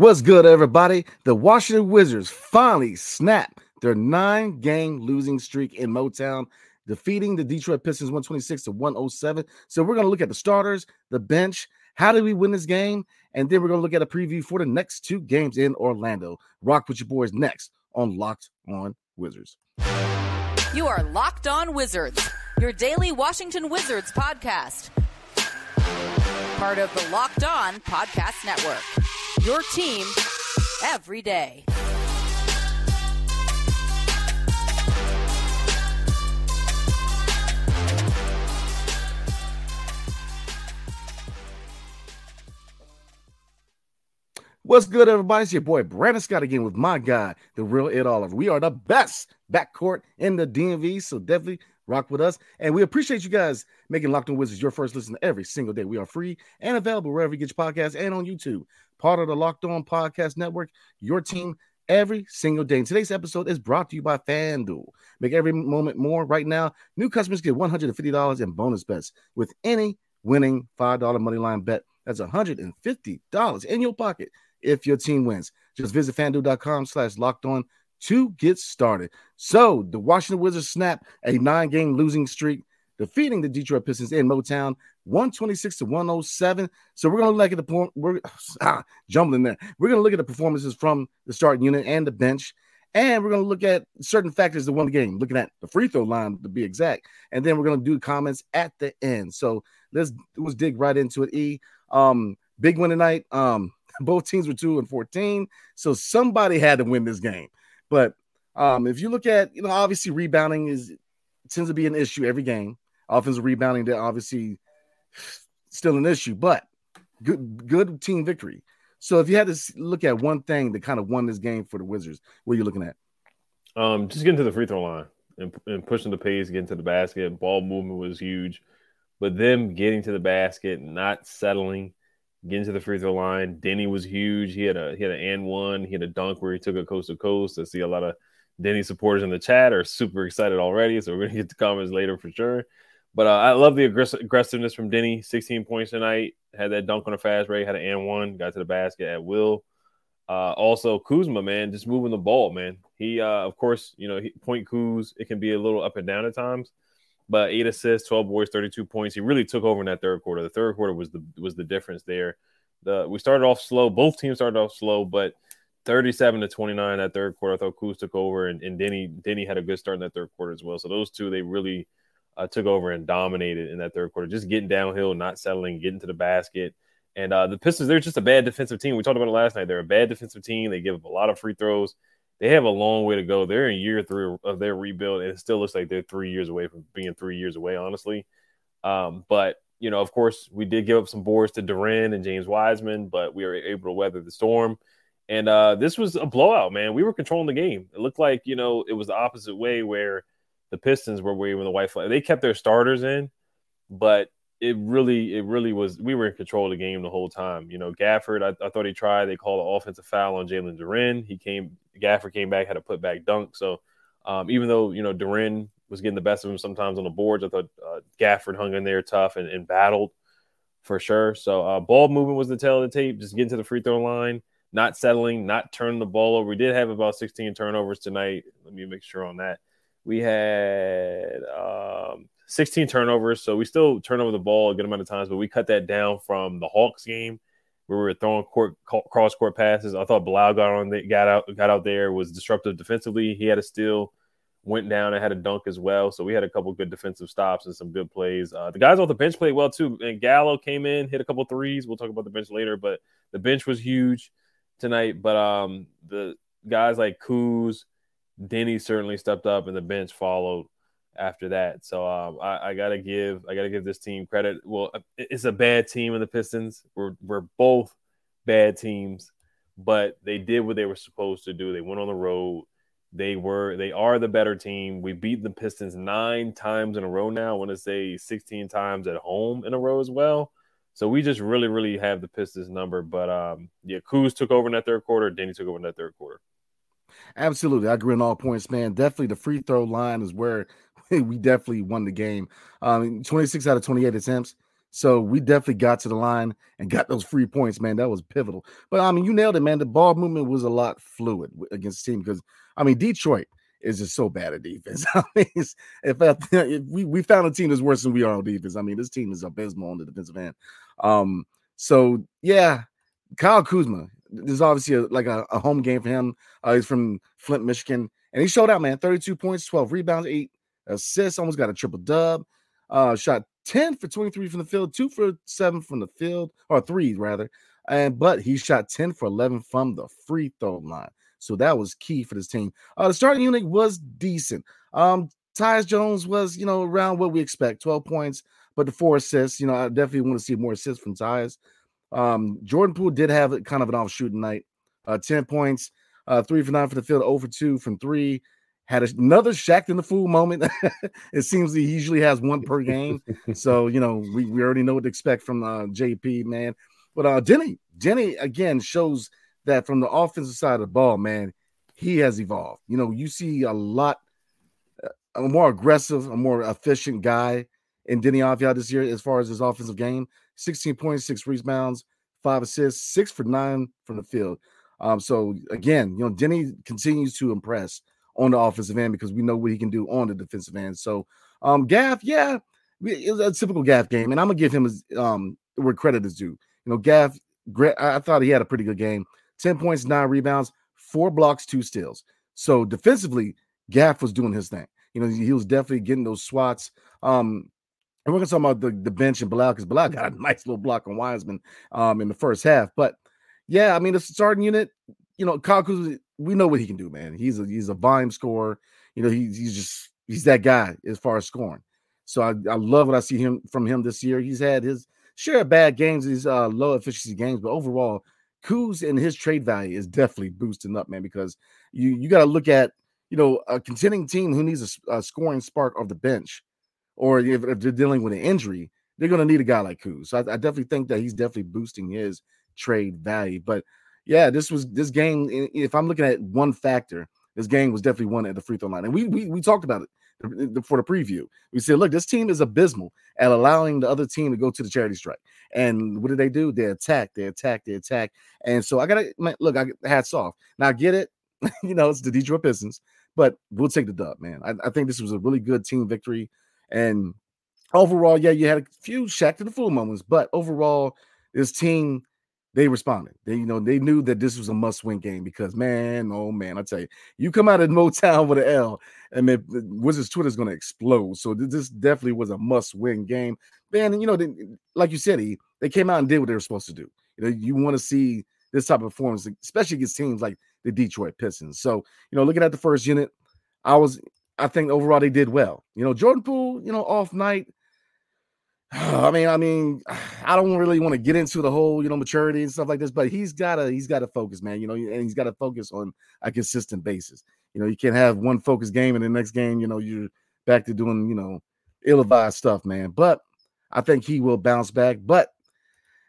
What's good, everybody? The Washington Wizards finally snapped their nine game losing streak in Motown defeating the Detroit Pistons 126 to 107. So we're going to look at the starters, the bench, how did we win this game, and then we're going to look at a preview for the next two games in Orlando. Rock with your boys next on Locked On Wizards. You are Locked On Wizards, your daily Washington Wizards podcast. Part of the Locked On Podcast Network. Your team every day. What's good, everybody? It's your boy Brandon Scott again with my guy, the real Ed Oliver. We are the best backcourt in the DMV, so definitely rock with us. And we appreciate you guys making Locked On Wizards your first listen every single day. We are free and available wherever you get your podcasts and on YouTube. Part of the Locked On Podcast Network, your team every single day. And today's episode is brought to you by FanDuel. Make every moment more right now. New customers get $150 in bonus bets with any winning $5 money line bet. That's $150 in your pocket if your team wins. Just visit fanduel.com slash locked on to get started. So the Washington Wizards snap a nine game losing streak, defeating the Detroit Pistons in Motown 126 to 107. So we're going to look at the we're ah, jumbling there. We're going to look at the performances from the starting unit and the bench. And we're going to look at certain factors that won the game, looking at the free throw line to be exact. And then we're going to do comments at the end. So let's let's dig right into it. E um big win tonight. Um both teams were two and 14. So somebody had to win this game. But um, if you look at, you know, obviously rebounding is tends to be an issue every game. Offensive rebounding, that obviously still an issue, but good good team victory. So if you had to look at one thing that kind of won this game for the Wizards, what are you looking at? Um, just getting to the free throw line and, and pushing the pace, getting to the basket. Ball movement was huge, but them getting to the basket, not settling, getting to the free throw line. Deni was huge. He had a he had an and one. He had a dunk where he took it coast to coast. I see a lot of Deni supporters in the chat are super excited already. So we're gonna get the comments later for sure. But uh, I love the aggress- aggressiveness from Deni. 16 points tonight. Had that dunk on a fast break. Had an and one. Got to the basket at will. Uh, also, Kuzma, man, just moving the ball, man. He, uh, of course, you know, he, point Kuz. It can be a little up and down at times but eight assists, 12 boards, 32 points. He really took over in that third quarter. The third quarter was the was the difference there. The we started off slow. Both teams started off slow, but 37 to 29 that third quarter. I thought Kuz took over and, and Deni Deni had a good start in that third quarter as well. So those two they really uh, took over and dominated in that third quarter, just getting downhill, not settling, getting to the basket. And uh, the Pistons, they're just a bad defensive team. We talked about it last night. They're a bad defensive team. They give up a lot of free throws they have a long way to go. They're in year three of their rebuild, and it still looks like they're three years away from being three years away, honestly. Um, but you know, of course, we did give up some boards to Duren and James Wiseman, but we were able to weather the storm. And uh, this was a blowout, man. We were controlling the game. It looked like you know it was the opposite way where the Pistons were waving the white flag. They kept their starters in, but it really, it really was. We were in control of the game the whole time. You know, Gafford, I, I thought he tried. They called an offensive foul on Jalen Duren. He came, Gafford came back, had a put back dunk. So um, even though you know Duren was getting the best of him sometimes on the boards, I thought uh, Gafford hung in there tough and, and battled for sure. So uh, ball movement was the tail of the tape. Just getting to the free throw line, not settling, not turning the ball over. We did have about 16 turnovers tonight. Let me make sure on that. We had um, 16 turnovers. So we still turn over the ball a good amount of times, but we cut that down from the Hawks game where we were throwing court, cross court passes. I thought Bilal got on, got out, got out there, was disruptive defensively. He had a steal, went down and had a dunk as well. So we had a couple good defensive stops and some good plays. Uh, the guys off the bench played well too. And Gallo came in, hit a couple threes. We'll talk about the bench later, but the bench was huge tonight. But um, the guys like Kuz, Deni certainly stepped up, and the bench followed after that. So um, I, I, gotta give I gotta give this team credit. Well, it's a bad team in the Pistons. We're we're both bad teams, but they did what they were supposed to do. They went on the road. They were they are the better team. We beat the Pistons nine times in a row now. I want to say 16 times at home in a row as well. So we just really, really have the Pistons number. But um, yeah, Kuz took over in that third quarter. Deni took over in that third quarter. Absolutely. I agree on all points, man. Definitely the free throw line is where we definitely won the game. Um, 26 out of 28 attempts. So we definitely got to the line and got those free points, man. That was pivotal. But I mean, you nailed it, man. The ball movement was a lot fluid against the team because I mean, Detroit is just so bad at defense. I mean, if, if, we, we found a team that's worse than we are on defense, I mean, this team is abysmal on the defensive end. Um, so yeah, Kyle Kuzma, this is obviously a, like a, a, home game for him. Uh, he's from Flint, Michigan, and he showed out, man. 32 points, 12 rebounds, eight assists, almost got a triple dub. Uh, shot 10 for 23 from the field, two for seven from the field, or three rather. And but he shot 10 for 11 from the free throw line. So that was key for this team. Uh, the starting unit was decent. Um, Tyus Jones was, you know, around what we expect, 12 points, but the four assists, you know, I definitely want to see more assists from Tyus. Um, Jordan Poole did have kind of an off shooting night, uh, 10 points, uh, three for nine for the field, over two from three. Had another Shaqtin' a Fool moment. it seems he usually has one per game. so, you know, we, we already know what to expect from uh, JP, man. But uh, Denny, Deni again shows that from the offensive side of the ball, man, he has evolved. You know, you see a lot, a more aggressive, a more efficient guy in Deni Avdija this year as far as his offensive game. 16 points, six rebounds, five assists, six for nine from the field. Um, so again, you know, Deni continues to impress on the offensive end because we know what he can do on the defensive end. So um Gaff, yeah, it was a typical Gaff game, and I'm gonna give him his um where credit is due. You know, Gaff, I thought he had a pretty good game. 10 points, nine rebounds, four blocks, two steals. So defensively, Gaff was doing his thing. You know, he was definitely getting those swats. Um, and we're gonna talk about the, the bench and Bilal because Bilal got a nice little block on Wiseman um in the first half. But yeah, I mean the starting unit, you know, Kaku, we know what he can do, man. He's a he's a volume scorer. You know, he's he's just he's that guy as far as scoring. So I, I love what I see him from him this year. He's had his share of bad games, these uh, low efficiency games, but overall, Kuz and his trade value is definitely boosting up, man, because you you got to look at you know a contending team who needs a, a scoring spark of the bench, or if, if, they're dealing with an injury, they're going to need a guy like Kuz. So I, I, definitely think that he's definitely boosting his trade value. But yeah, this was this game. If I'm looking at one factor, this game was definitely won at the free throw line, and we we we talked about it for the preview. We said, look, this team is abysmal at allowing the other team to go to the charity stripe. And what did they do? They attack, they attack, they attack. And so I gotta look, I hats off. Now I get it, you know, it's the Detroit Pistons, but we'll take the dub, man. I, I, think this was a really good team victory. And overall, yeah, you had a few Shaqtin' a Fool moments, but overall, this team they responded. They, you know, they knew that this was a must-win game because, man, oh man, I tell you, you come out of Motown with an L, and man, uh, Wizards Twitter is going to explode. So this definitely was a must-win game, man. you know, they, like you said, he they came out and did what they were supposed to do. You know, you want to see this type of performance, especially against teams like the Detroit Pistons. So, you know, looking at the first unit, I was, I think overall they did well. You know, Jordan Poole, you know, off night I mean, I mean, I don't really want to get into the whole, you know, maturity and stuff like this, but he's gotta, he's gotta focus, man. You know, and he's got to focus on a consistent basis. You know, you can't have one focus game and the next game, you know, you're back to doing, you know, ill-advised stuff, man. But I think he will bounce back. But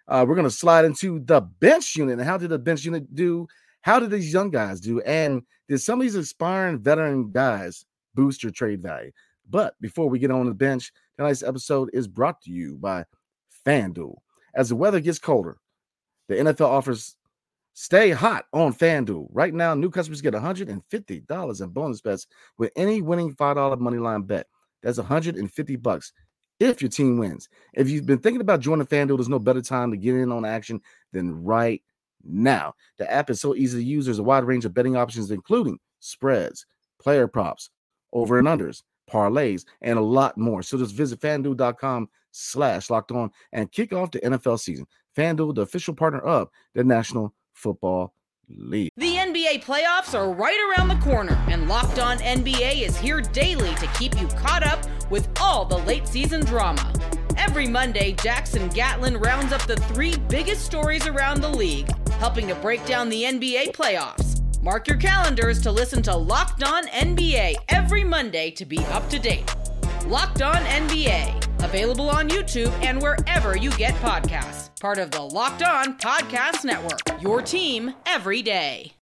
uh, we're gonna slide into the bench unit. And how did the bench unit do? How did these young guys do? And did some of these aspiring veteran guys boost your trade value? But before we get on the bench, tonight's episode is brought to you by FanDuel. As the weather gets colder, the NFL offers stay hot on FanDuel. Right now, new customers get $150 in bonus bets with any winning $5 money line bet. That's 150 bucks if your team wins. If you've been thinking about joining FanDuel, there's no better time to get in on action than right now. The app is so easy to use. There's a wide range of betting options, including spreads, player props, over and unders parlays, and a lot more. So just visit fanduel.com slash locked on and kick off the NFL season. FanDuel, the official partner of the National Football League. The NBA playoffs are right around the corner, and Locked On NBA is here daily to keep you caught up with all the late season drama. Every Monday, Jackson Gatlin rounds up the three biggest stories around the league helping to break down the NBA playoffs. Mark your calendars to listen to Locked On NBA every Monday to be up to date. Locked On NBA, available on YouTube and wherever you get podcasts. Part of the Locked On Podcast Network. Your team every day.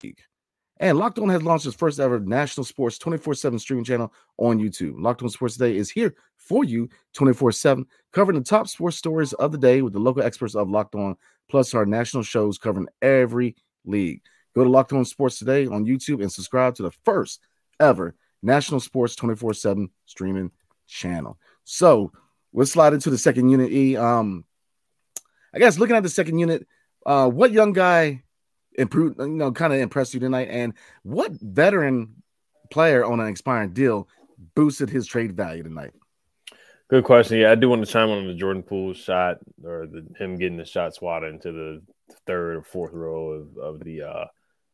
And Locked On has launched its first ever national sports 24 7 streaming channel on YouTube. Locked On Sports Today is here for you 24 7, covering the top sports stories of the day with the local experts of Locked On, plus our national shows covering every league. Go to Locked On Sports Today on YouTube and subscribe to the first ever national sports 24 7 streaming channel. So let's slide into the second unit. E. Um, I guess looking at the second unit, uh, what young guy improved, you know, kind of impressed you tonight? And what veteran player on an expiring deal boosted his trade value tonight? Good question. Yeah, I do want to chime on the Jordan Poole shot or the, him getting the shot swatted into the third or fourth row of, of the uh,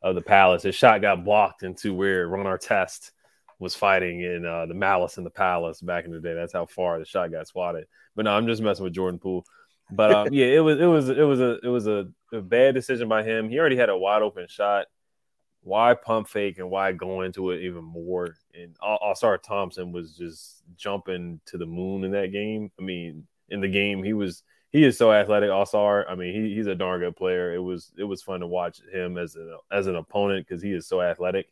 of the Palace. His shot got blocked into where Ron Artest was fighting in uh, the Malice in the Palace back in the day. That's how far the shot got swatted. But no, I'm just messing with Jordan Poole. But um, yeah, it was it was it was a it was a, a bad decision by him. He already had a wide open shot why pump fake and why go into it even more? And Ausar Thompson was just jumping to the moon in that game. I mean, in the game, he was he is so athletic. Ausar, I mean, he, he's a darn good player. It was it was fun to watch him as an as an opponent because he is so athletic.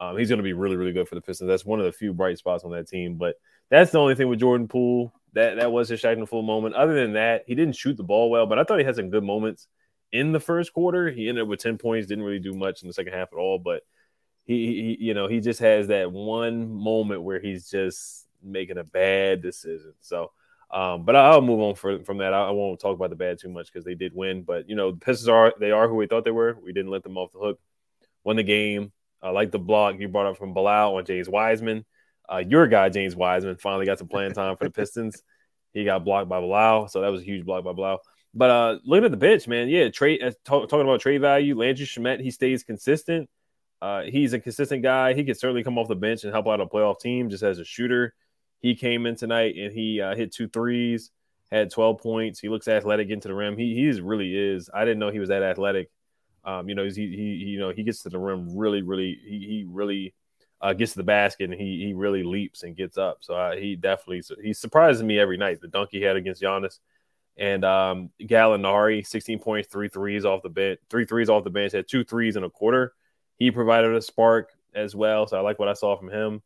Um, he's going to be really really good for the Pistons. That's one of the few bright spots on that team. But that's the only thing with Jordan Poole. That that was his shining full moment. Other than that, he didn't shoot the ball well, but I thought he had some good moments in the first quarter. He ended up with 10 points, didn't really do much in the second half at all, but he, he you know, he just has that one moment where he's just making a bad decision. So, um, but I'll move on for, from that. I, won't talk about the bad too much because they did win. But you know, the Pistons are they are who we thought they were. We didn't let them off the hook. Won the game. I like the block you brought up from Bilal on James Wiseman. Uh, your guy James Wiseman finally got some playing time for the Pistons. He got blocked by Bilal, so that was a huge block by Bilal. But uh, looking at the bench, man, yeah, trade uh, talk, talking about trade value. Landry Shamet, he stays consistent. Uh, he's a consistent guy. He could certainly come off the bench and help out a playoff team just as a shooter. He came in tonight and he uh, hit two threes, had 12 points. He looks athletic into the rim. He he really is. I didn't know he was that athletic. Um, you know, he, he, he you know he gets to the rim really really he, he really uh, gets to the basket and he he really leaps and gets up. So uh, he definitely he surprises me every night. The dunk he had against Giannis and um, Gallinari, 16 points, three threes off the bench, three threes off the bench, had two threes in a quarter. He provided a spark as well. So I like what I saw from him.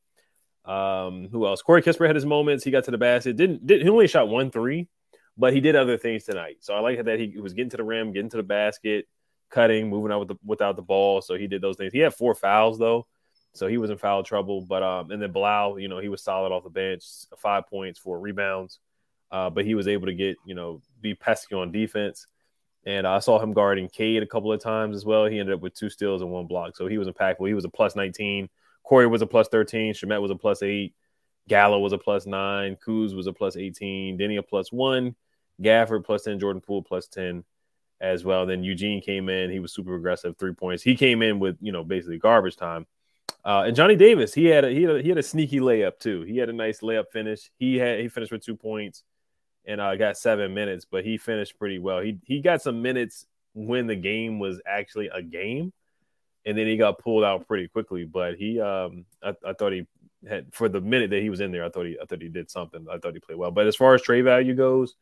Um, who else? Corey Kispert had his moments. He got to the basket. Didn't, did he only shot one three, but he did other things tonight. So I like that he was getting to the rim, getting to the basket, cutting, moving out with the, without the ball. So he did those things. He had four fouls though, so he was in foul trouble. But um, and then Bilal, you know, he was solid off the bench, five points, four rebounds uh, but he was able to get you know be pesky on defense. And I saw him guarding Cade a couple of times as well. He ended up with two steals and one block, so he was impactful. He was a plus 19. Corey was a plus 13. Shamet was a plus eight. Gallo was a plus nine. Kuz was a plus 18. Deni a plus one. Gafford plus 10. Jordan Poole plus 10 as well. Then Eugene came in. He was super aggressive, three points. He came in with, you know, basically garbage time. Uh, and Johnny Davis, he had a, he had a, he had a sneaky layup too. He had a nice layup finish. He had he finished with two points and uh, got seven minutes, but he finished pretty well. He he got some minutes when the game was actually a game, and then he got pulled out pretty quickly. But he, um, I, I thought he had for the minute that he was in there, I thought he, I thought he did something. I thought he played well. But as far as trade value goes,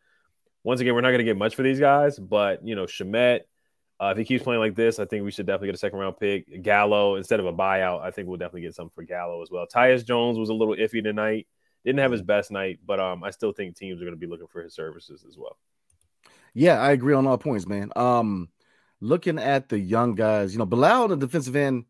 once again, we're not going to get much for these guys. But you know, Shamet, uh, if he keeps playing like this, I think we should definitely get a second round pick. Gallo instead of a buyout, I think we'll definitely get something for Gallo as well. Tyus Jones was a little iffy tonight. Didn't have his best night, but um, I still think teams are going to be looking for his services as well. Yeah, I agree on all points, man. Um, looking at the young guys, you know, Bilal on the defensive end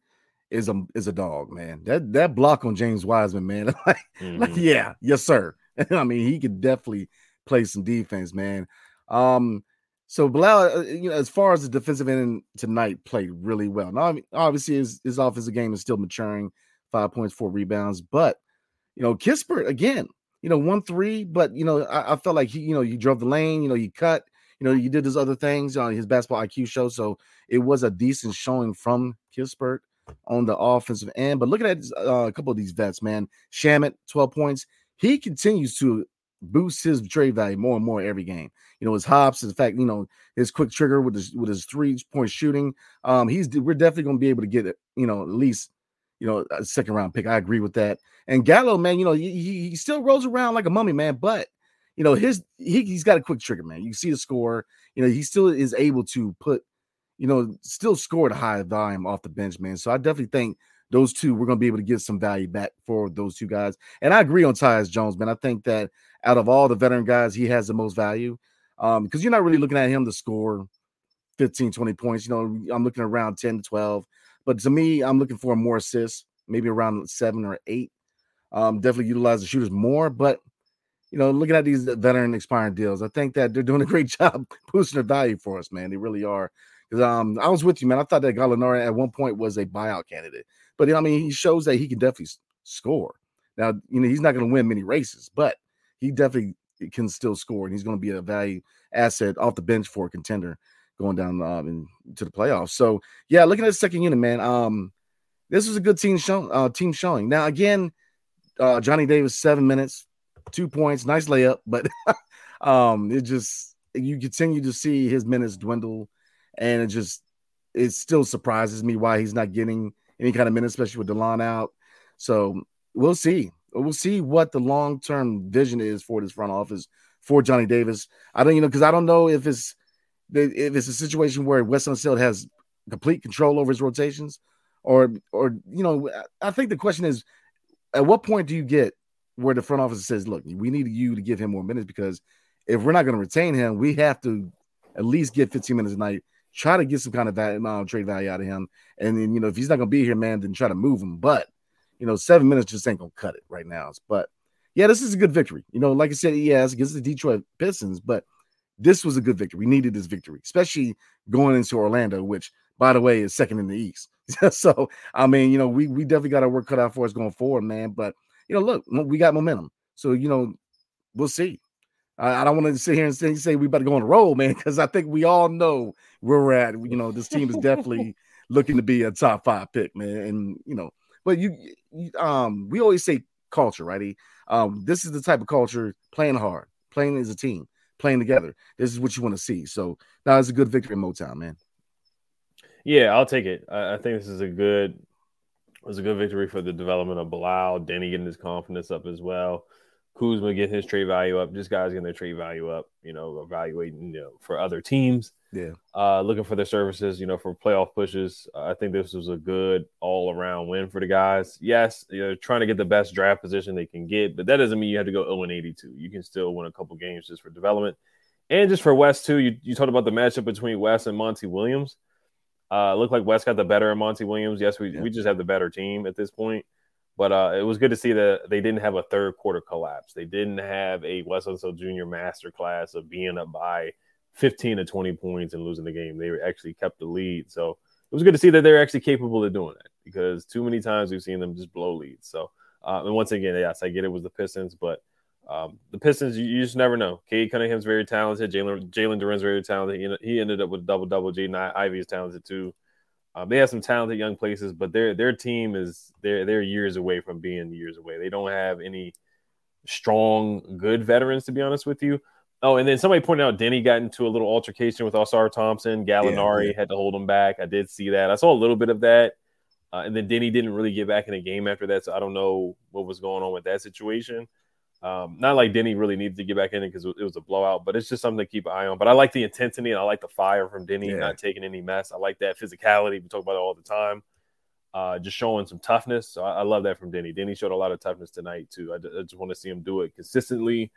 is a is a dog, man. That that block on James Wiseman, man. like, mm-hmm. like, yeah, yes, sir. I mean, he could definitely play some defense, man. Um, so Bilal, uh, you know, as far as the defensive end tonight, played really well. Now, I mean, obviously, his his offensive game is still maturing. Five points, four rebounds, but you know, Kispert again, you know, one three, but you know, I, I, felt like he, you know, you drove the lane, you know, you cut, you know, you did his other things on his basketball IQ show. So it was a decent showing from Kispert on the offensive end. But looking at uh, a couple of these vets, man, Shamet, 12 points. He continues to boost his trade value more and more every game. You know, his hops, in fact, you know, his quick trigger with his with his three point shooting. Um, he's we're definitely going to be able to get it. You know, at least you know a second round pick. I agree with that. And Gallo, man, you know, he, he still rolls around like a mummy, man, but you know his he, he's got a quick trigger, man. You see the score. You know, he still is able to put, you know, still score at a high volume off the bench, man. So I definitely think those two, we're going to be able to get some value back for those two guys. And I agree on Tyus Jones, man. I think that out of all the veteran guys, he has the most value um, because you're not really looking at him to score 15, 20 points. You know, I'm looking around 10 to 12. But to me, I'm looking for more assists, maybe around seven or eight. Um, definitely utilize the shooters more. But, you know, looking at these veteran expiring deals, I think that they're doing a great job boosting the value for us, man. They really are. Because um, I was with you, man. I thought that Gallinari at one point was a buyout candidate. But you know, I mean, he shows that he can definitely score. Now, you know, he's not going to win many races, but he definitely can still score, and he's going to be a value asset off the bench for a contender going down um, into the playoffs. So, yeah, looking at the second unit, man, um, this was a good team show, uh, team showing. Now, again, uh, Johnny Davis seven minutes, two points, nice layup, but um, it just you continue to see his minutes dwindle, and it just it still surprises me why he's not getting any kind of minutes, especially with Delon out. So we'll see. We'll see what the long term vision is for this front office for Johnny Davis. I don't, you know, because I don't know if it's if it's a situation where Wes Unseld has complete control over his rotations, or or you know, I think the question is, at what point do you get where the front office says, "Look, we need you to give him more minutes because if we're not going to retain him, we have to at least get 15 minutes a night try to get some kind of value, uh, trade value out of him. And then, you know, if he's not going to be here, man, then try to move him. But, you know, seven minutes just ain't going to cut it right now. But yeah, this is a good victory. You know, like I said, yes, against the Detroit Pistons, but this was a good victory. We needed this victory, especially going into Orlando, which, by the way, is second in the East. so, I mean, you know, we, we definitely got our work cut out for us going forward, man. But, you know, look, we got momentum. So, you know, we'll see. I, I don't want to sit here and say, say we better go on a roll, man, because I think we all know where we're at. You know, this team is definitely looking to be a top five pick, man. And you know, but you, you um, we always say culture, right? Um, this is the type of culture playing hard, playing as a team, playing together. This is what you want to see. So now it's a good victory in Motown, man. Yeah, I'll take it. I, I think this is a good it was a good victory for the development of Bilal, Deni getting his confidence up as well. Kuzma getting his trade value up, just guys getting their trade value up, you know, evaluating you know, for other teams. Yeah. Uh, looking for their services, you know, for playoff pushes. Uh, I think this was a good all around win for the guys. Yes, you're trying to get the best draft position they can get, but that doesn't mean you have to go 0 and 82. You can still win a couple games just for development. And just for Wes, too, you, you talked about the matchup between Wes and Monty Williams. Uh, looked like Wes got the better of Monty Williams. Yes, we, yeah. we just have the better team at this point. But uh, it was good to see that they didn't have a third quarter collapse. They didn't have a Wes Unseld Jr. masterclass of being up by 15 to 20 points and losing the game. They actually kept the lead. So it was good to see that they're actually capable of doing that because too many times we've seen them just blow leads. So, uh, and once again, yes, I get it was the Pistons, but um, the Pistons, you, you, just never know. Cade Cunningham's very talented. Jalen Jalen Duren's very talented. He, he ended up with double double. Jaden Ivey is talented too. Um, they have some talented young places, but their their team is they're they're years away from being years away. They don't have any strong, good veterans, to be honest with you. Oh, and then somebody pointed out Deni got into a little altercation with Ausar Thompson. Gallinari yeah, yeah. had to hold him back. I did see that. I saw a little bit of that. Uh, and then Deni didn't really get back in the game after that. So I don't know what was going on with that situation. Um, not like Deni really needed to get back in it because it was a blowout, but it's just something to keep an eye on. But I like the intensity and I like the fire from Deni, yeah. not taking any mess. I like that physicality. We talk about it all the time. Uh, just showing some toughness. So I, I, love that from Deni. Deni showed a lot of toughness tonight too. I, I just want to see him do it consistently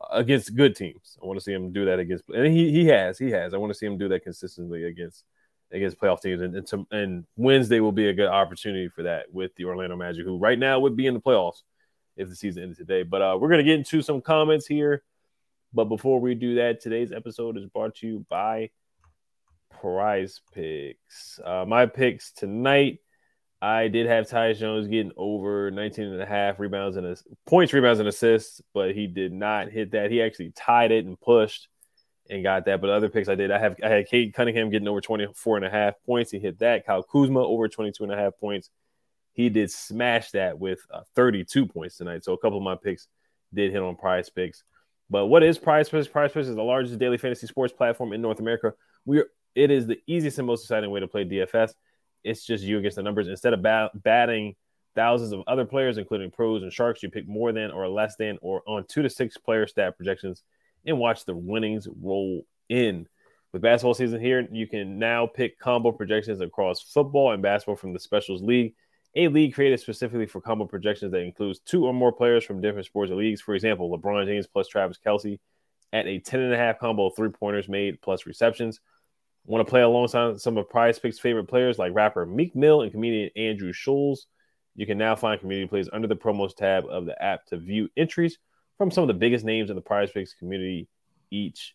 uh, against good teams. I want to see him do that against, and he he has, he has. I want to see him do that consistently against against playoff teams, and and, to, and Wednesday will be a good opportunity for that with the Orlando Magic, who right now would be in the playoffs if the season ended today. But uh, we're going to get into some comments here. But before we do that, today's episode is brought to you by Prize Picks. Uh, my picks tonight, I did have Tyus Jones getting over 19 and a half rebounds and points, rebounds, and assists, but he did not hit that. He actually tied it and pushed and got that. But other picks I did, I have I had Cade Cunningham getting over 24 and a half points. He hit that. Kyle Kuzma over 22 and a half points he did smash that with uh, 32 points tonight. So a couple of my picks did hit on PrizePicks. But what is PrizePicks? Prize Picks is the largest daily fantasy sports platform in North America. We it is the easiest and most exciting way to play DFS. It's just you against the numbers. Instead of bat, batting thousands of other players, including pros and sharks, you pick more than or less than or on two to six player stat projections and watch the winnings roll in. With basketball season here, you can now pick combo projections across football and basketball from the Specials League, a league created specifically for combo projections that includes two or more players from different sports or leagues. For example, LeBron James plus Travis Kelce at a 10 and a half combo of three pointers made plus receptions. Want to play alongside some of PrizePicks' favorite players like rapper Meek Mill and comedian Andrew Schulz? You can now find community plays under the promos tab of the app to view entries from some of the biggest names in the PrizePicks community each.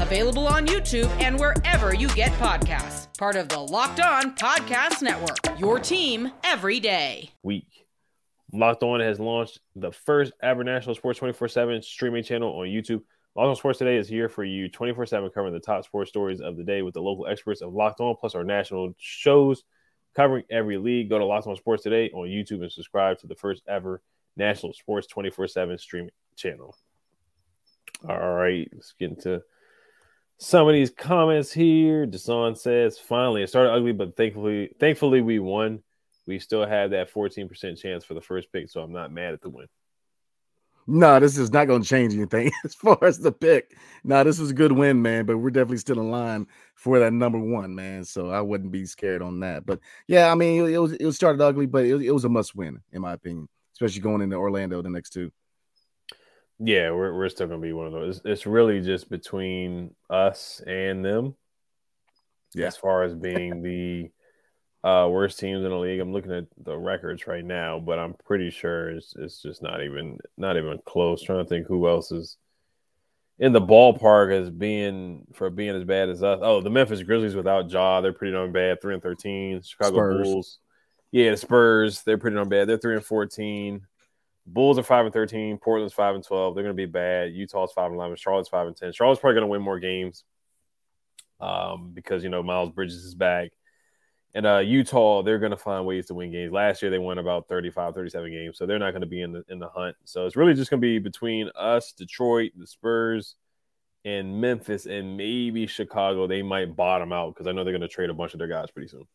available on YouTube and wherever you get podcasts. Part of the Locked On Podcast Network. Your team every day. Week. Locked On has launched the first ever National Sports 24 7 streaming channel on YouTube. Locked On Sports Today is here for you 24 7, covering the top sports stories of the day with the local experts of Locked On, plus our national shows covering every league. Go to Locked On Sports today on YouTube and subscribe to the first ever national sports 24 7 streaming channel. All right, let's get into some of these comments here. Desan says, finally, it started ugly, but thankfully, thankfully we won. We still have that 14% chance for the first pick, so I'm not mad at the win. No, this is not going to change anything as far as the pick. No, this was a good win, man, but we're definitely still in line for that number one, man. So I wouldn't be scared on that. But yeah, I mean, it was it started ugly, but it, it was a must win in my opinion, especially going into Orlando the next two. Yeah, we're we're still gonna be one of those. It's really just between us and them. Yeah. As far as being the uh, worst teams in the league. I'm looking at the records right now, but I'm pretty sure it's it's just not even not even close. trying to think who else is in the ballpark as being for being as bad as us. Oh, the Memphis Grizzlies without Ja, they're pretty darn bad. Three and thirteen. Chicago Spurs. Bulls. Yeah, the Spurs, they're pretty darn bad. They're three and fourteen. Bulls are five and thirteen. Portland's five and twelve. They're going to be bad. Utah's five and eleven. Charlotte's five and ten. Charlotte's probably going to win more games, um, because you know Miles Bridges is back. And uh, Utah, they're going to find ways to win games. Last year, they won about 35, 37 games. So they're not going to be in the, in the hunt. So it's really just going to be between us, Detroit, the Spurs, and Memphis, and maybe Chicago. They might bottom out because I know they're going to trade a bunch of their guys pretty soon.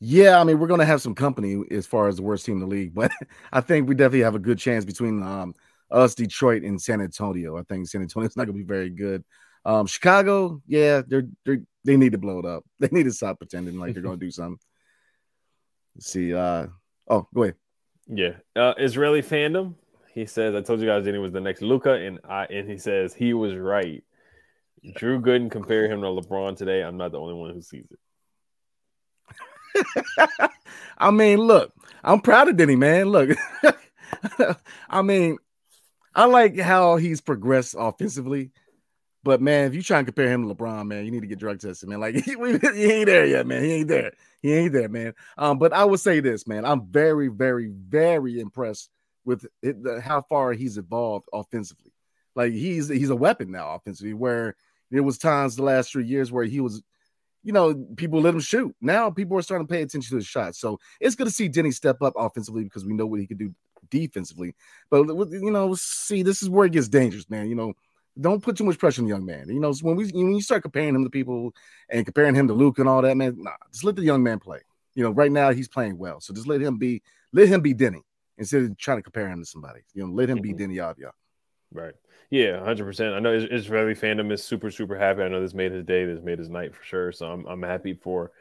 Yeah, I mean, we're going to have some company as far as the worst team in the league, but I think we definitely have a good chance between um, us, Detroit, and San Antonio. I think San Antonio's not going to be very good. Um, Chicago, yeah, they're they're they need to blow it up. They need to stop pretending like they're going to do something. Let's see. Uh, oh, go ahead. Yeah, uh, Israeli fandom. He says, "I told you guys Deni was the next Luka," and I and he says he was right. Drew Gooden compared him to LeBron today. I'm not the only one who sees it. I mean, look, I'm proud of Deni, man. Look, I mean, I like how he's progressed offensively. But man, if you try and compare him to LeBron, man, you need to get drug tested, man. Like he, he ain't there yet, man. He ain't there. He ain't there, man. Um, but I would say this, man. I'm very, very, very impressed with it, the, how far he's evolved offensively. Like he's he's a weapon now offensively. Where there was times the last three years where he was, you know, people let him shoot. Now people are starting to pay attention to his shots. So it's good to see Deni step up offensively because we know what he can do defensively. But you know, see, this is where it gets dangerous, man. You know don't put too much pressure on the young man. You know, when we when you start comparing him to people and comparing him to Luke and all that, man, nah, just let the young man play. You know, right now he's playing well, so just let him be let him be Deni instead of trying to compare him to somebody. You know, let him mm-hmm. be Deni Avdija. Right. Yeah, hundred percent. I know Israeli fandom is super super happy. I know this made his day. This made his night for sure. So I'm I'm happy for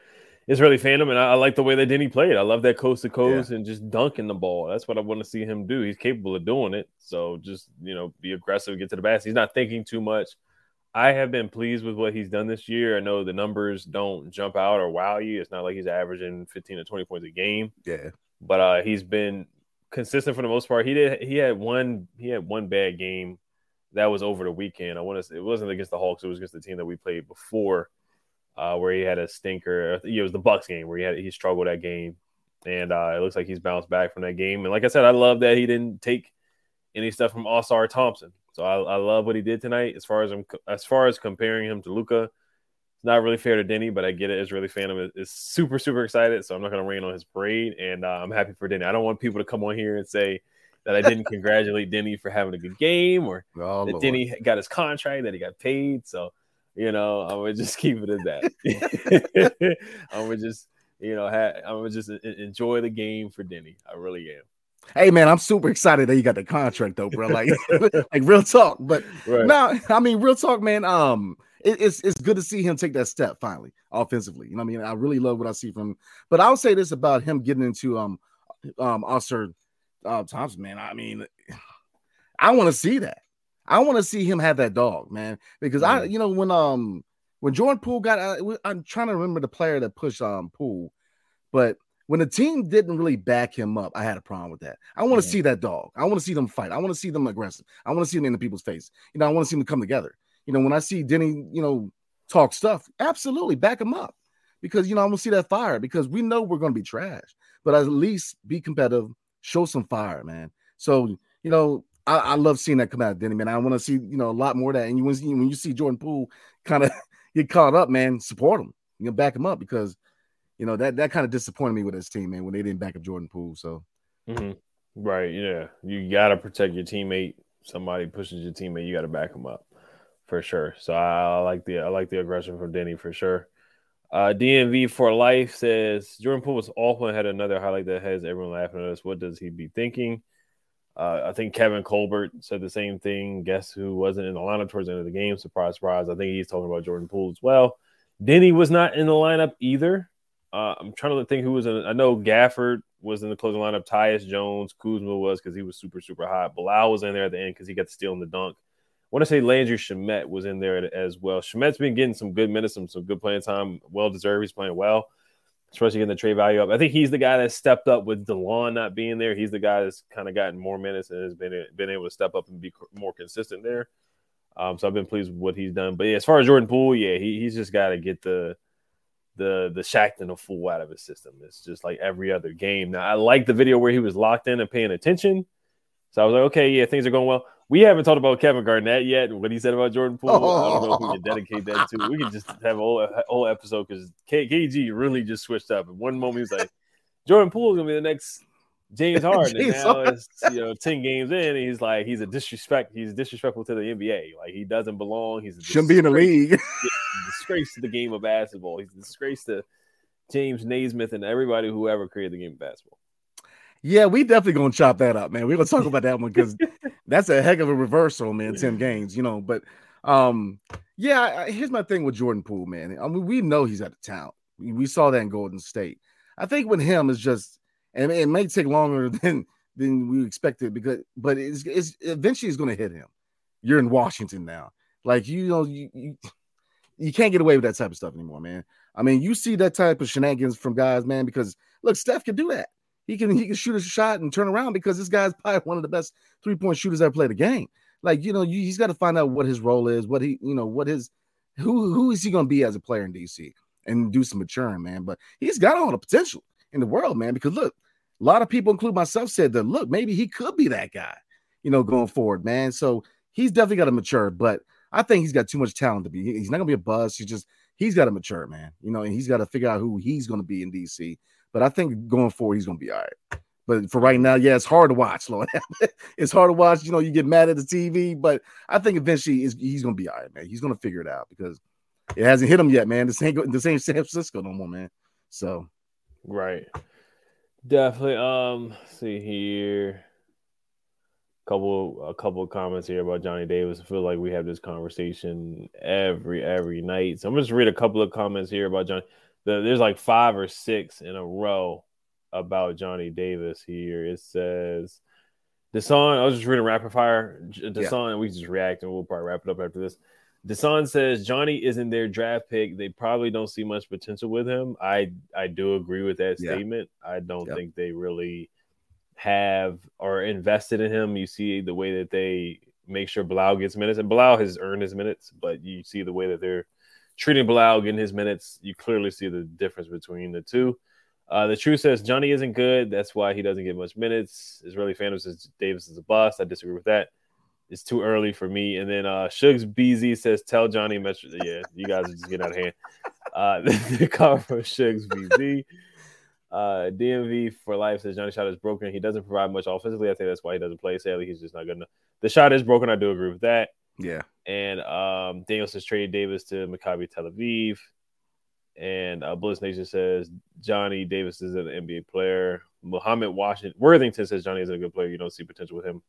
Israeli fandom, and I, I, like the way that Deni played. I love that coast to coast yeah. and just dunking the ball. That's what I want to see him do. He's capable of doing it. So just you know, be aggressive, get to the basket. He's not thinking too much. I have been pleased with what he's done this year. I know the numbers don't jump out or wow you. It's not like he's averaging 15 to 20 points a game. Yeah. But uh, he's been consistent for the most part. He did he had one he had one bad game that was over the weekend. I want to say it wasn't against the Hawks, it was against the team that we played before uh, where he had a stinker. It was the Bucks game where he had he struggled that game, and uh, it looks like he's bounced back from that game. And like I said, I love that he didn't take any stuff from Ausar Thompson. So I, I love what he did tonight. As far as I'm, as far as comparing him to Luka, it's not really fair to Deni, but I get it. Israeli fandom is, is super super excited, so I'm not going to rain on his parade, and uh, I'm happy for Deni. I don't want people to come on here and say that I didn't congratulate Deni for having a good game or oh, that Lord. Deni got his contract, that he got paid. So, you know, I would just keep it at that. I would just, you know, ha- I would just enjoy the game for Deni. I really am. Hey man, I'm super excited that you got the contract though, bro. Like, like real talk. But right. now, I mean, real talk, man. Um, it, it's it's good to see him take that step finally offensively. You know, I mean, I really love what I see from. Him. But I'll say this about him getting into um um Ausar uh, Thompson, man. I mean, I want to see that. I want to see him have that dog, man. Because mm-hmm. I, you know, when um when Jordan Poole got, uh, I'm trying to remember the player that pushed um Poole, but when the team didn't really back him up, I had a problem with that. I want to mm-hmm. see that dog. I want to see them fight. I want to see them aggressive. I want to see them in the people's face. You know, I want to see them come together. You know, when I see Deni, you know, talk stuff, absolutely back him up because you know I want to see that fire because we know we're going to be trash, but at least be competitive, show some fire, man. So you know, I, I love seeing that come out of Deni, man. I want to see you know a lot more of that. And you when, when you see Jordan Poole kind of get caught up, man, support him. You know, back him up because you know that that kind of disappointed me with his team, man, when they didn't back up Jordan Poole. So, mm-hmm. right, yeah, you got to protect your teammate. Somebody pushes your teammate, you got to back him up for sure. So I, I, like the I like the aggression from Deni for sure. Uh, DMV for life says Jordan Poole was awful and had another highlight that has everyone laughing at us. What does he be thinking? Uh, I think Kevin Colbert said the same thing. Guess who wasn't in the lineup towards the end of the game? Surprise, surprise. I think he's talking about Jordan Poole as well. Deni was not in the lineup either. Uh, I'm trying to think who was in. I know Gafford was in the closing lineup. Tyus Jones, Kuzma was because he was super super hot. Bilal was in there at the end because he got the steal in the dunk want to say Landry Shamet was in there as well. Shamet's been getting some good minutes, some, some good playing time. Well deserved. He's playing well, especially getting the trade value up. I think he's the guy that stepped up with Delon not being there. He's the guy that's kind of gotten more minutes and has been been able to step up and be more consistent there. Um, so I've been pleased with what he's done. But yeah, as far as Jordan Poole, yeah, he, he's just got to get the the the Shaqtin' a Fool out of his system. It's just like every other game. Now I like the video where he was locked in and paying attention. So I was like, okay, yeah, things are going well. We haven't talked about Kevin Garnett yet and what he said about Jordan Poole. Oh. I don't know if we can dedicate that to. We can just have a whole, a whole episode because KG really just switched up. At one moment, he was like, Jordan Poole is gonna be the next James Harden. James and now Harden. it's you know 10 games in, and he's like he's a disrespect, he's disrespectful to the NBA. Like he doesn't belong. He's shouldn't be in the league. disgrace to the game of basketball. He's a disgrace to James Naismith and everybody who ever created the game of basketball. Yeah, we definitely gonna chop that up, man. We're gonna talk about that one because that's a heck of a reversal, man. Ten games, you know. But um, yeah, here's my thing with Jordan Poole, man. I mean, we know he's got the talent. We saw that in Golden State. I think with him is just, and it may take longer than than we expected because, but it's, it's eventually it's gonna hit him. You're in Washington now, like you know you, you you can't get away with that type of stuff anymore, man. I mean, you see that type of shenanigans from guys, man, because look, Steph can do that. He can he can shoot a shot and turn around because this guy's probably one of the best three point shooters ever played the game. Like you know, you, he's got to find out what his role is, what he you know what his who who is he going to be as a player in DC and do some maturing, man. But he's got all the potential in the world, man. Because look, a lot of people, including myself, said that look, maybe he could be that guy, you know, going forward, man. So he's definitely got to mature, but I think he's got too much talent to be. He's not gonna be a buzz. He's just he's got to mature, man. You know, and he's got to figure out who he's gonna be in DC but I think going forward, he's gonna be all right. But for right now, yeah, it's hard to watch, Lord. it's hard to watch. You know, you get mad at the TV, but I think eventually he's, he's gonna be all right, man. He's gonna figure it out because it hasn't hit him yet, man. This ain't this ain't San Francisco no more, man. So, right, definitely. Um, see here, couple a couple of comments here about Johnny Davis. I feel like we have this conversation every every night. So I'm just read a couple of comments here about Johnny the, there's like five or six in a row about Johnny Davis here. It says Desan. I was just reading rapid fire. Desan, yeah. we just react and we'll probably wrap it up after this. Desan says Johnny isn't their draft pick. They probably don't see much potential with him. I I do agree with that yeah. statement. I don't yep. think they really have or invested in him. You see the way that they make sure Bilal gets minutes, and Bilal has earned his minutes, but you see the way that they're treating Bilal, getting his minutes, you clearly see the difference between the two. Uh, the truth says Johnny isn't good. That's why he doesn't get much minutes. Israeli Phantom says Davis is a bust. I disagree with that. It's too early for me. And then uh, Shugs BZ says, "Tell Johnny Metro." Yeah, you guys are just getting out of hand. Uh, the comment from Shugs BZ. Uh, DMV for life says Johnny shot is broken. He doesn't provide much offensively. I think that's why he doesn't play. Sadly, he's just not good enough. The shot is broken. I do agree with that. Yeah. And um, Daniel says trade Davis to Maccabi Tel Aviv. And uh, Bliss Nation says Johnny Davis is an NBA player. Muhammad Washington Worthington says Johnny is a good player. You don't see potential with him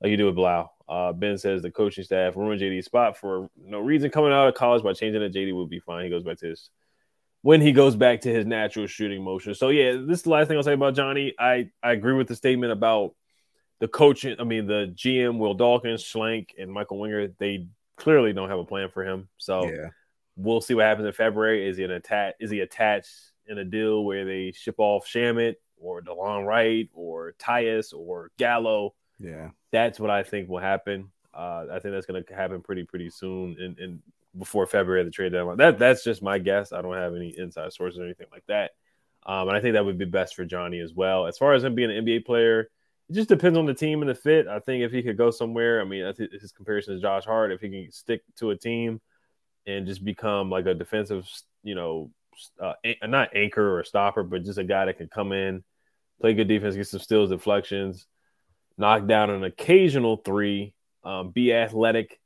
like you do with Bilal. Uh, ben says the coaching staff ruined JD's spot for no reason coming out of college by changing it. JD would be fine. He goes back to his when he goes back to his natural shooting motion. So yeah, this is the last thing I'll say about Johnny. I I agree with the statement about the coaching. I mean the GM Will Dawkins, Schlenk, and Michael Winger. They clearly don't have a plan for him. So Yeah. we'll see what happens in February. Is he an attach? Is he attached in a deal where they ship off Shamet or Delon Wright or Tyus or Gallo? Yeah. That's what I think will happen. Uh, I think that's going to happen pretty pretty soon, and, and before February the trade deadline. That that's just my guess. I don't have any inside sources or anything like that. Um, and I think that would be best for Johnny as well. As far as him being an NBA player, it just depends on the team and the fit. I think if he could go somewhere, I mean, his comparison is Josh Hart, if he can stick to a team and just become like a defensive, you know, uh, not anchor or stopper, but just a guy that can come in, play good defense, get some steals, deflections, knock down an occasional three, um, be athletic.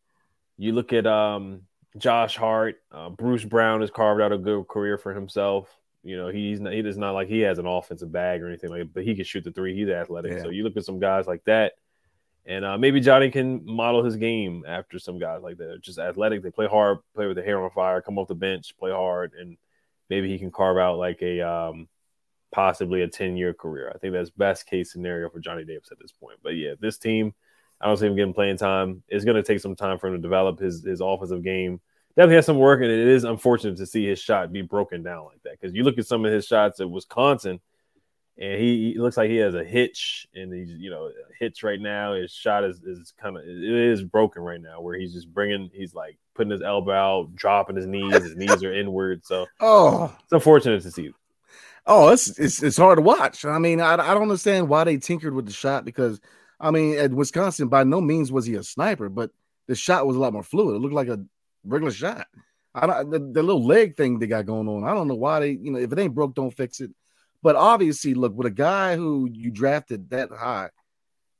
You look at um, Josh Hart, uh, Bruce Brown has carved out a good career for himself. You know, he's not, he does not like he has an offensive bag or anything like that, but he can shoot the three. He's athletic. Yeah. So you look at some guys like that, and uh, maybe Johnny can model his game after some guys like that. Just athletic. They play hard, play with the hair on fire, come off the bench, play hard, and maybe he can carve out like a um, possibly a 10 year career. I think that's best case scenario for Johnny Davis at this point. But yeah, this team, I don't see him getting playing time. It's going to take some time for him to develop his his offensive game. Definitely has some work, and it is unfortunate to see his shot be broken down like that. Because you look at some of his shots at Wisconsin, and he, he looks like he has a hitch, and he's you know hitch right now. His shot is is kind of it is broken right now, where he's just bringing, he's like putting his elbow out, dropping his knees. His knees are inward, so Oh, it's unfortunate to see. oh, it's it's it's hard to watch. I mean, I, I don't understand why they tinkered with the shot because I mean, at Wisconsin, by no means was he a sniper, but the shot was a lot more fluid. It looked like a regular shot. I don't the, the little leg thing they got going on. I don't know why they, you know, if it ain't broke, don't fix it. But obviously, look, with a guy who you drafted that high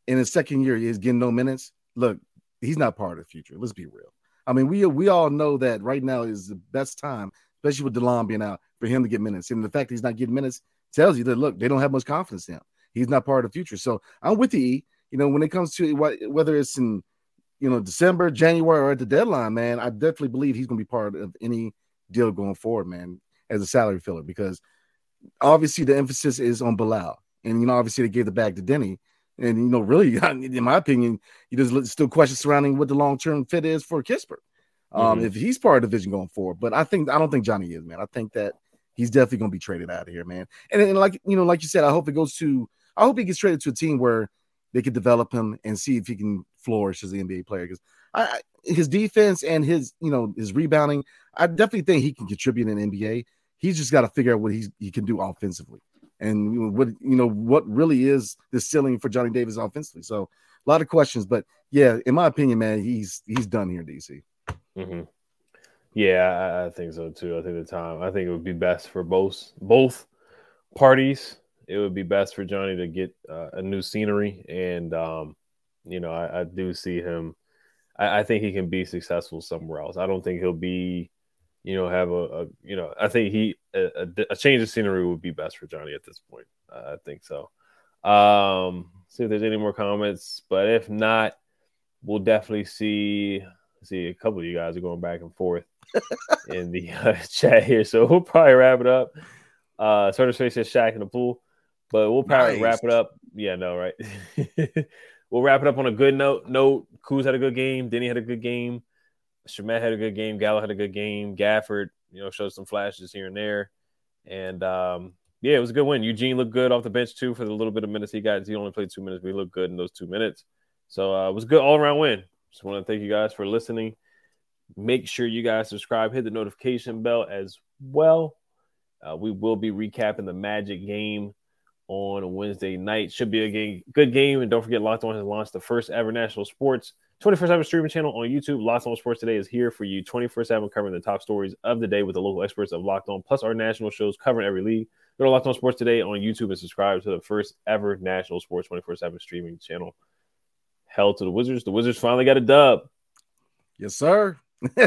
in his second year is getting no minutes. Look, he's not part of the future. Let's be real. I mean, we we all know that right now is the best time, especially with Delon being out, for him to get minutes. And the fact that he's not getting minutes tells you that look, they don't have much confidence in him. He's not part of the future. So I'm with you. E. You know, when it comes to whether it's in you know December, January, or at the deadline, man, I definitely believe he's going to be part of any deal going forward, man, as a salary filler because obviously the emphasis is on Bilal, and you know obviously they gave the bag to Deni, and you know really, in my opinion, you there's still questions surrounding what the long term fit is for Kispert, um, Mhm. if he's part of the vision going forward. But I think I don't think Johnny is, man. I think that he's definitely going to be traded out of here, man. And, and like you know, like you said, I hope it goes to. I hope he gets traded to a team where they could develop him and see if he can flourish as an NBA player. Because I, his defense and his you know his rebounding, I definitely think he can contribute in NBA. He's just got to figure out what he's, he can do offensively, and what you know what really is the ceiling for Johnny Davis offensively. So a lot of questions, but yeah, in my opinion, man, he's he's done here in DC. hmm Yeah, I, I think so too. I think the time. I think it would be best for both both parties. It would be best for Johnny to get uh, a new scenery, and um, you know, I, I do see him. I, I think he can be successful somewhere else. I don't think he'll be, you know, have a, a you know. I think he a, a, a change of scenery would be best for Johnny at this point. I think so. Um, see if there's any more comments, but if not, we'll definitely see. See, a couple of you guys are going back and forth in the uh, chat here, so we'll probably wrap it up. Uh, Turner Space says Shaqtin' a Fool, but we'll probably Nice. wrap it up. Yeah, no, right. we'll wrap it up on a good note. Note: Kuz had a good game. Deni had a good game. Shamet had a good game. Gallo had a good game. Gafford, you know, showed some flashes here and there. And um, yeah, it was a good win. Eugene looked good off the bench too for the little bit of minutes he got. He only played two minutes, but he looked good in those two minutes. So uh, it was a good all around win. Just want to thank you guys for listening. Make sure you guys subscribe, hit the notification bell as well. Uh, we will be recapping the Magic game on Wednesday night. Should be a game, good game. And don't forget, Locked On has launched the first ever national sports 24 7 streaming channel on YouTube. Locked On Sports Today is here for you 24 7, covering the top stories of the day with the local experts of Locked On, plus our national shows covering every league. Go to Locked On Sports Today on YouTube and subscribe to the first ever national sports 24 7 streaming channel. Hell to the Wizards. The Wizards finally got a dub. Yes, sir.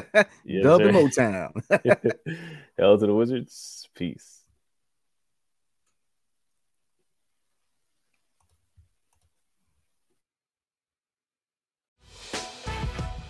Yes, Dub sir. in Motown. Hell to the Wizards. Peace.